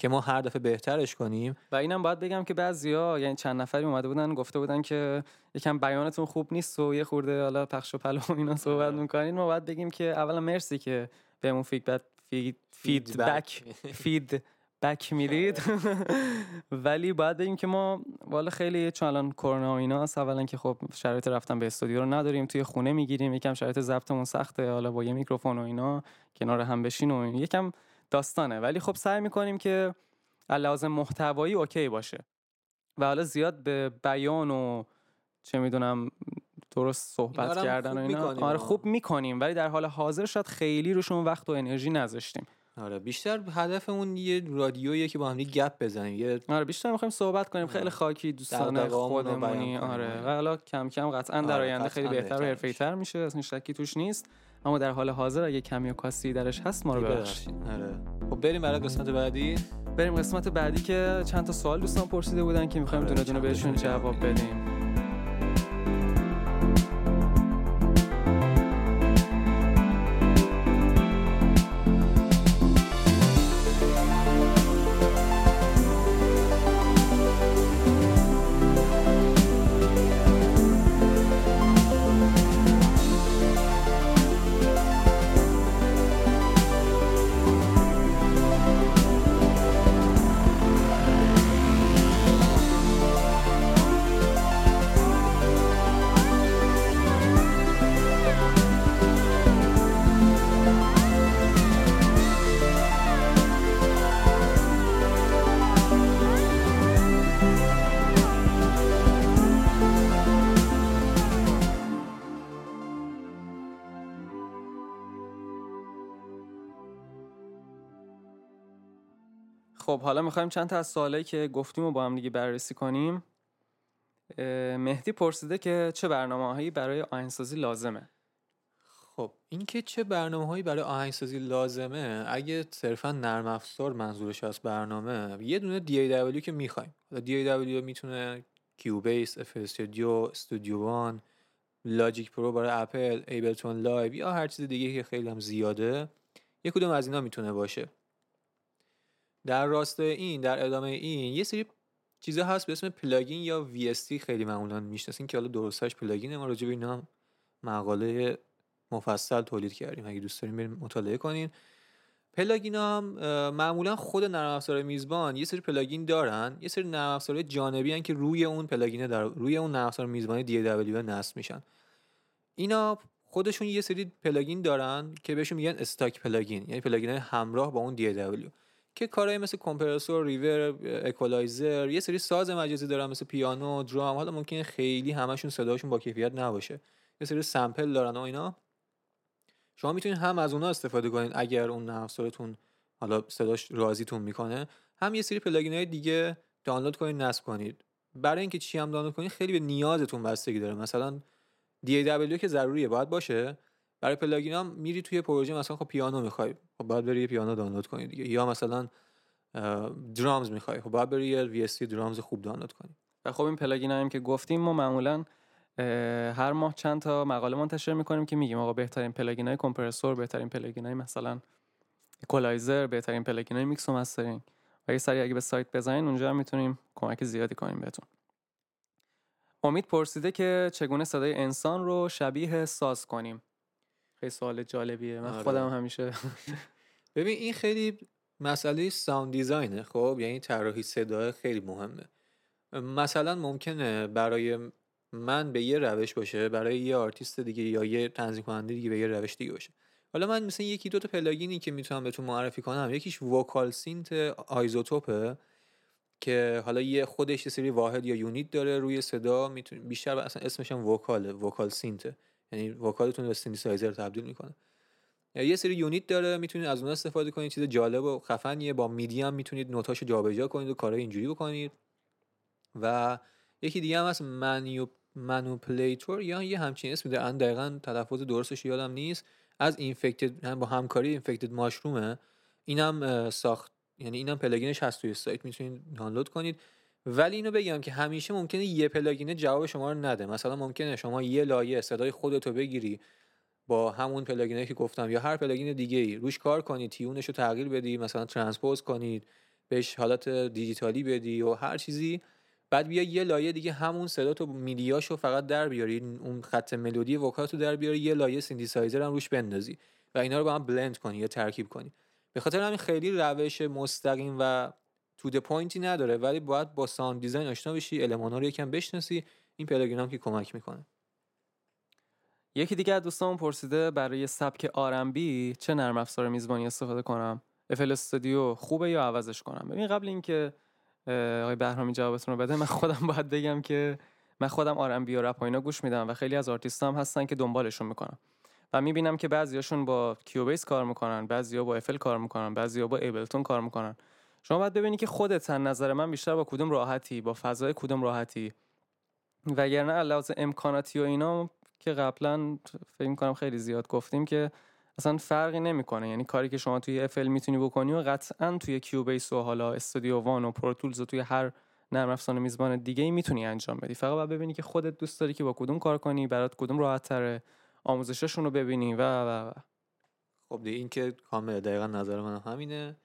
که ما هر دفعه بهترش کنیم. و اینم باید بگم که بعضیا یعنی چند نفری اومده بودن گفته بودن که یکم بیانتون خوب نیست و یه خورده حالا پخش و پلا و اینا صحبت می‌کنین. ما باید بگیم که اولا مرسی که بهمون feedback feed feedback feedback می‌دید. ولی باید بگیم که ما والا خیلی چون الان کرونا و اینا هست اولا که خب شرایط رفتن به استودیو رو نداریم توی خونه می‌گیریم. یکم شرایط ضبطمون سخته حالا با یه میکروفون و اینا کنار هم بشین و یکم داستانه. ولی خب سعی می‌کنیم که لازم محتوایی اوکی باشه. و حالا زیاد به بیان و چه می‌دونم درست صحبت کردن و اینا. آره خوب می‌کنیم. ولی در حال حاضر شاید خیلی روشون وقت و انرژی نذاشتیم. آره بیشتر هدفمون یه رادیویی که با هم گپ بزنیم. یه آره بیشتر می‌خوایم صحبت کنیم. خیلی خاکی دوستانه خودمونی. آره. و حالا کم کم قطعا در آره، آینده خیلی بهتر و حرفه‌ای‌تر میشه. اصلا شکی توش نیست. اما در حال حاضر اگه کمی و کاسی درش هست ما رو ببخشید. آره. خب بریم برای قسمت بعدی؟ بریم قسمت بعدی که چند تا سوال دوستان پرسیده بودن که می‌خوایم آره، دونه دونه بهشون جواب بدیم. خب حالا می‌خوایم چند تا از سوالایی که گفتیم و با هم دیگه بررسی کنیم. مهدی پرسیده که چه برنامه هایی برای آهنگسازی لازمه؟ خب اینکه چه برنامه هایی برای آهنگسازی لازمه اگه صرفا نرم افزار منظورش از برنامه یه دونه DAW که می‌خوایم. DAW می‌تونه Cubase، FL Studio، Studio One، Logic Pro برای Apple، Ableton Live یا هر چیز دیگه که خیلی هم زیاده. یه کدوم از اینا می‌تونه باشه. در راستای این در ادامه این یه سری چیزا هست به اسم plugin یا VST خیلی معمولا می‌شناسین که حالا درستش plugin ه. ما راجع به اینا مقاله مفصل تولید کردیم. اگه دوست دارین بریم مطالعه کنین. plugin هم معمولا خود نرم افزار میزبان یه سری plugin دارن. یه سری نرم افزار جانبی هن که روی اون plugin ه در روی اون نرم افزار میزبانی DAW نصب میشن. اینا خودشون یه سری plugin دارن که بهشون میگن stock plugin. یعنی plugin همراه با اون DAW که کارهای مثل compressor reverb equalizer یه سری ساز مجازی دارن مثل پیانو درام. حالا ممکنه خیلی همشون صداشون با کیفیت نباشه. یه سری sample دارن و اینا. شما می‌تونید هم از اونها استفاده کنید اگر نرم افزارتون حالا صداش راضیتون می‌کنه. هم یه سری plugin های دیگه دانلود کنید نصب کنید. برای اینکه چی هم دانلود کنید خیلی به نیازتون بستگی داره. مثلا DAW که ضروریه باید باشه. برای plugin هم میری توی پروژه مثلا خب پیانو می‌خوای خب باید بری پیانو دانلود کنی دیگه. یا مثلا drums می‌خوای خب باید بری یه وی drums خوب دانلود کنی. و خب این plugin هم که گفتیم ما معمولا هر ماه چند تا مقاله منتشر می‌کنیم که میگیم آقا بهترین plugin های compressor بهترین plugin های مثلا اکولایزر بهترین plugin های میکس و mastering. و یه سری اگه به سایت بزنین اونجا هم می‌تونیم کمک زیادی کنیم بهتون. امید پرسیده که چگونه صدای انسان رو شبیه ساز کنیم؟ خیلی سوال جالبیه. من آره. خودم همیشه ببین این خیلی مسئله sound design ه خب؟ یعنی طراحی صدا خیلی مهمه. مثلا ممکنه برای من به یه روش باشه برای یه آرتیست دیگه یا یه تنظیم کننده دیگه به یه روش دیگه باشه. حالا من مثلا یکی دو تا plugin ی که می‌تونم بهتون معرفی کنم یکیش Vocal Synth iZotope ه که حالا یه خودش یه سری واحد یا unit داره روی صدا می‌تونه بیشتر اصلا اسمش هم vocal ه vocal synth ه یعنی vocal تون به سینتسایزر تبدیل می‌کنه. یه سری unit داره می‌تونید از اون استفاده کنید چیز جالب و خفنیه. با MIDI هم می‌تونید نوتاشو جابجا کنید و کارهای اینجوری بکنید. و یکی دیگه هم هست منیو Manipulator یا یه همچین اسمی داره. دقیقا تلفظ درستش یادم نیست. از Infected با همکاری Infected Mushroom ه اینم ساخت یعنی اینم plugin ش هست توی سایت. می‌تونید دانلود کنید. ولی اینو بگم که همیشه ممکنه یه plugin جواب شما رو نده. مثلا ممکنه شما یه لایه صدای خودتو بگیری با همون plugin ی که گفتم یا هر plugin دیگه ای روش کار کنید tune ش رو تغییر بدی مثلا transpose کنید بهش حالت دیجیتالی بدی و هر چیزی. بعد بیا یه لایه دیگه همون صدا تو MIDI هاشو فقط در بیاری اون خط ملودی vocal تو در بیاری یه لایه سینتیسایزر هم روش بندازی و اینا رو با هم blend کنی یا ترکیب کنی. به خاطر همین خیلی روش مستقیم و to the point ی نداره ولی باید با sound design آشنا بشی المانا رو یکم بشناسی این plugin هم که کمک می‌کنه. یکی دیگه از دوستان پرسیده برای سبک R&B چه نرم افزار میزبانی استفاده کنم؟ FL Studio خوبه یا عوضش کنم؟ ببین قبل اینکه آقای بهرامی جوابتون رو بده من خودم باید بگم که من خودم R&B و رپ اینا گوش میدم و خیلی از آرتیست هم هستن که دنبالشون می‌کنم. و می‌بینم که بعضیاشون با Cubase کار می‌کنن بعضیا با FL کار می‌کنن بعضیا با Ableton کار می‌کنن. شما باید ببینی که خودت نظر من بیشتر با کدوم راحتی با فضای کدوم راحتی. وگرنه علاوه امکاناتی و اینا که قبلا فکر کنم خیلی زیاد گفتیم که اصلا فرقی نمی‌کنه. یعنی کاری که شما توی FL می‌تونی بکنی و قطعا توی Cubase و حالا Studio One و Pro Tools و توی هر نرم افزار میزبان دیگه ای می‌تونی انجام بدی. فقط باید ببینی که خودت دوست داری که با کدوم کار کنی برات کدوم راحت تره آموزششون رو ببینی و و و. خب دیگه این که کامل دقیقا نظر من همینه.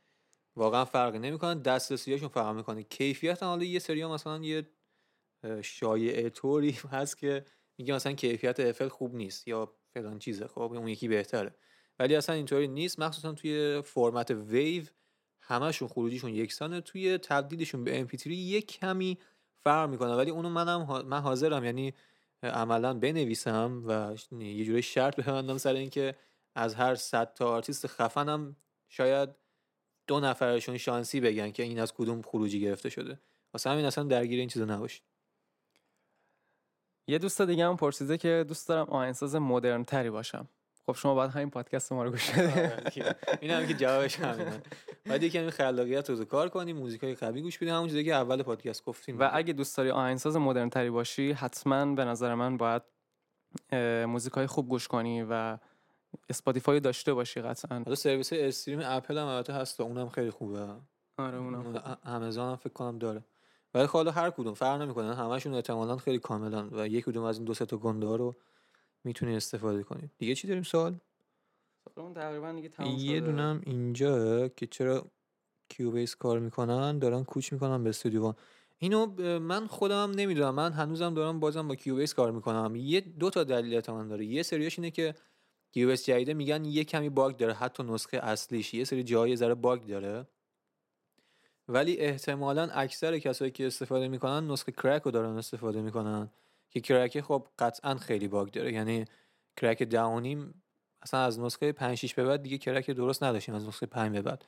واقعا فرقی نمی‌کنه. دسترسیاشون فرق می‌کنه. کیفیت حالا یه سری مثلا یه شایعه طوری هست که میگه مثلا کیفیت افل خوب نیست یا فلان چیزه خب؟ اون یکی بهتره. ولی اصلا اینطوری نیست. مخصوصا توی فرمت ویو همشون خروجیشون یکسانه. توی تبدیلشون به MP3 یک کمی فرق می‌کنه. ولی اونو منم من حاضرم. یعنی عملا بنویسم و یه جوری شرط ببندم سر اینکه از هر صد تا آرتیست خفنم شاید دو نفرشون شانسی بگن که این از کدوم خروجی گرفته شده. واسه همین اصلا درگیر این چیزا نباشید. یه دوست دیگه هم پرسیده که دوست دارم آهنگساز مدرن تری باشم. خب شما باید همین پادکست ما رو گوش بدید. آره، این هم که جوابش همینه. بعد یکم خلاقیت رو کار کنی موزیکای قوی گوش بدی همون چیزی که اول پادکست گفتیم. و اگه دوست داری آهنگساز مدرن تری باشی حتما به نظر من باید موزیکای خوب گوش کنی و Spotify داشته باشی قطعا. حالا سرویس stream Apple هم البته هست اونم خیلی خوبه. آره اونم آمازون هم فکر کنم داره. ولی خب حالا هر کدوم فرق نمی‌کنه. همشون احتمالاً خیلی کاملن و یک کدوم از این دو سه تا گنده رو می‌تونی استفاده کنید دیگه چی داریم سوال؟ تقریبا دیگه تموم یه دونم اینجا که چرا Cubase کار می‌کنن دارن کوچ می‌کنن به استودیو. اینو من خودم نمی‌دونم. من هنوزم دارم بازم با Cubase کار می‌کنم. یه دو تا دلیل من داره. یه سریاش اینه که Cubase جدیده میگن یه کمی bug داره حتی نسخه اصلیش. یه سری جایی ذره bug داره. ولی احتمالا اکثر کسایی که استفاده می‌کنن نسخه crack رو دارن استفاده می‌کنن. که کرک خب قطعا خیلی باگ داره. یعنی کرک دهانیم اصلا از نسخه 5 6 به بعد دیگه کرک درست نداشتیم از نسخه 5 به بعد.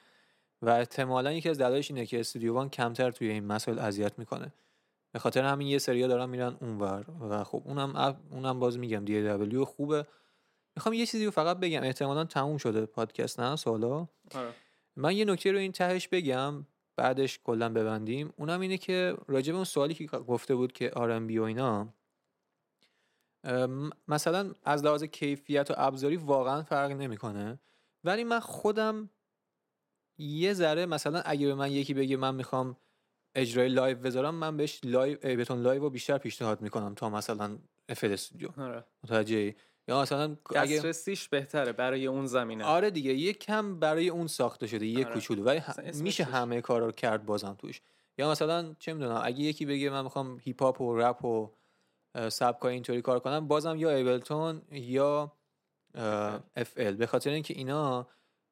و احتمالا یکی از دلایلش اینه که استودیو وان کمتر توی این مسائل اذیت می‌کنه. به خاطر همین یه سریا دارن میرن اونور. و خب اونم اونم باز میگم دی دبلیو خوبه. می‌خوام یه چیزی رو فقط بگم. احتمالا تموم شده پادکست نه؟ سوالا؟ آره. من یه نکته رو این تهش بگم بعدش کلا ببندیم. اونم اینه که راجع به اون سوالی که گفته بود که آرنبی و اینا مثلا از لحاظ کیفیت و ابزاری واقعا فرق نمی‌کنه. ولی من خودم یه ذره مثلا اگه به من یکی بگه من می‌خوام اجرای live بذارم من بهش لایو Ableton Live رو بیشتر پیشنهاد می‌کنم تا مثلا FL Studio. آره. متوجه یا مثلا دسترسیش بهتره برای اون زمینه. آره دیگه یه کم برای اون ساخته شده یه آره. کوچولو ولی میشه همه کارا رو کرد بازم توش. یا مثلا چه می‌دونم اگه یکی بگه من می‌خوام هیپ هاپ و رپ و سبکای اینطوری کار کنم بازم یا Ableton یا FL به خاطر اینکه اینا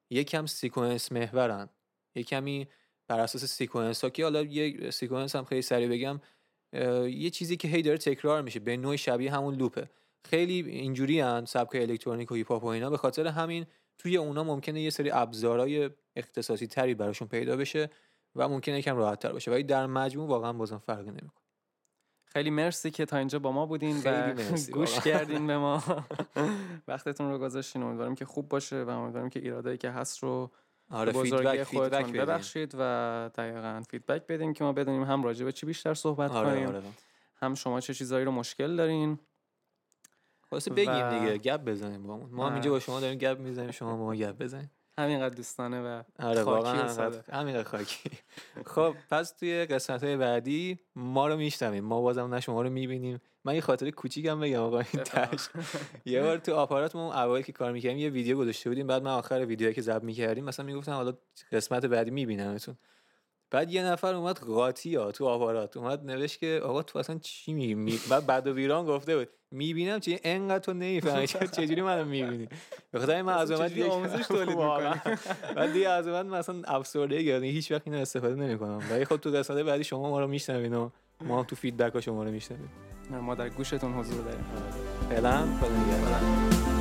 یکم sequence محورن. یه کمی بر اساس sequence ها که حالا یه sequence هم خیلی سریع بگم یه چیزی که هی داره تکرار میشه به نوع شبیه همون loop ه. خیلی اینجوری هن سبک الکترونیک و هیپ هاپ و اینا. به خاطر همین توی اونا ممکنه یه سری ابزارهای اختصاصی تری براشون پیدا بشه و ممکنه یکم راحت تر باشه. ولی در مجموع واقعا بازم فرقی نمی‌کنه. خیلی مرسی که تا اینجا با ما بودین و گوش کردین به ما. وقتتون رو گذاشتین. امیدوارم که خوب باشه و امیدوارم که ایرادایی که هست رو آره feedback خودتون ببخشید و دقیقا feedback بدین که ما بدونیم هم راجع به چی بیشتر صحبت آره کنیم. آره. هم شما چه چیزایی رو مشکل دارین. واسه بگیم دیگه گپ بزنیم با ما. هم اینجا با شما داریم گپ می‌زنیم شما با ما گپ بزنیم. همینقدر دوستانه و آره واقعا همینقدر خاکی. خب پس توی قسمت های بعدی ما رو میشتمیم ما بازم نه شما رو می‌بینیم. من یه خاطر کوچیکم بگم آقا این تاش یه بار تو آپارات ما اول که کار می‌کردیم یه ویدیو گذاشته بودیم. بعد من آخر ویدیویی که ضبط می‌کردیم مثلا می‌گفتم حالا قسمت بعدی میبینمتون. بعد یه نفر اومد قاطی ها تو آپارات اومد نوشت که آقا تو اصلا چی میگی؟ می... بعد بعد و ویران گفته بود. می‌بینم چه انقدر تو نمی‌فهمی. چجوری منو می‌بینی؟ به خاطر من از دیگه آموزش تولید می‌کنم بعد دیگه از اومد مثلا افسرده یعنی هیچ وقت اینو استفاده نمی‌کنم. ولی خب تو قسمت بعدی شما ما رو میشنوین و ما تو فیدبک ها شما رو میشنویم. ما در گوشتون حضور داریم. فعلا. خدا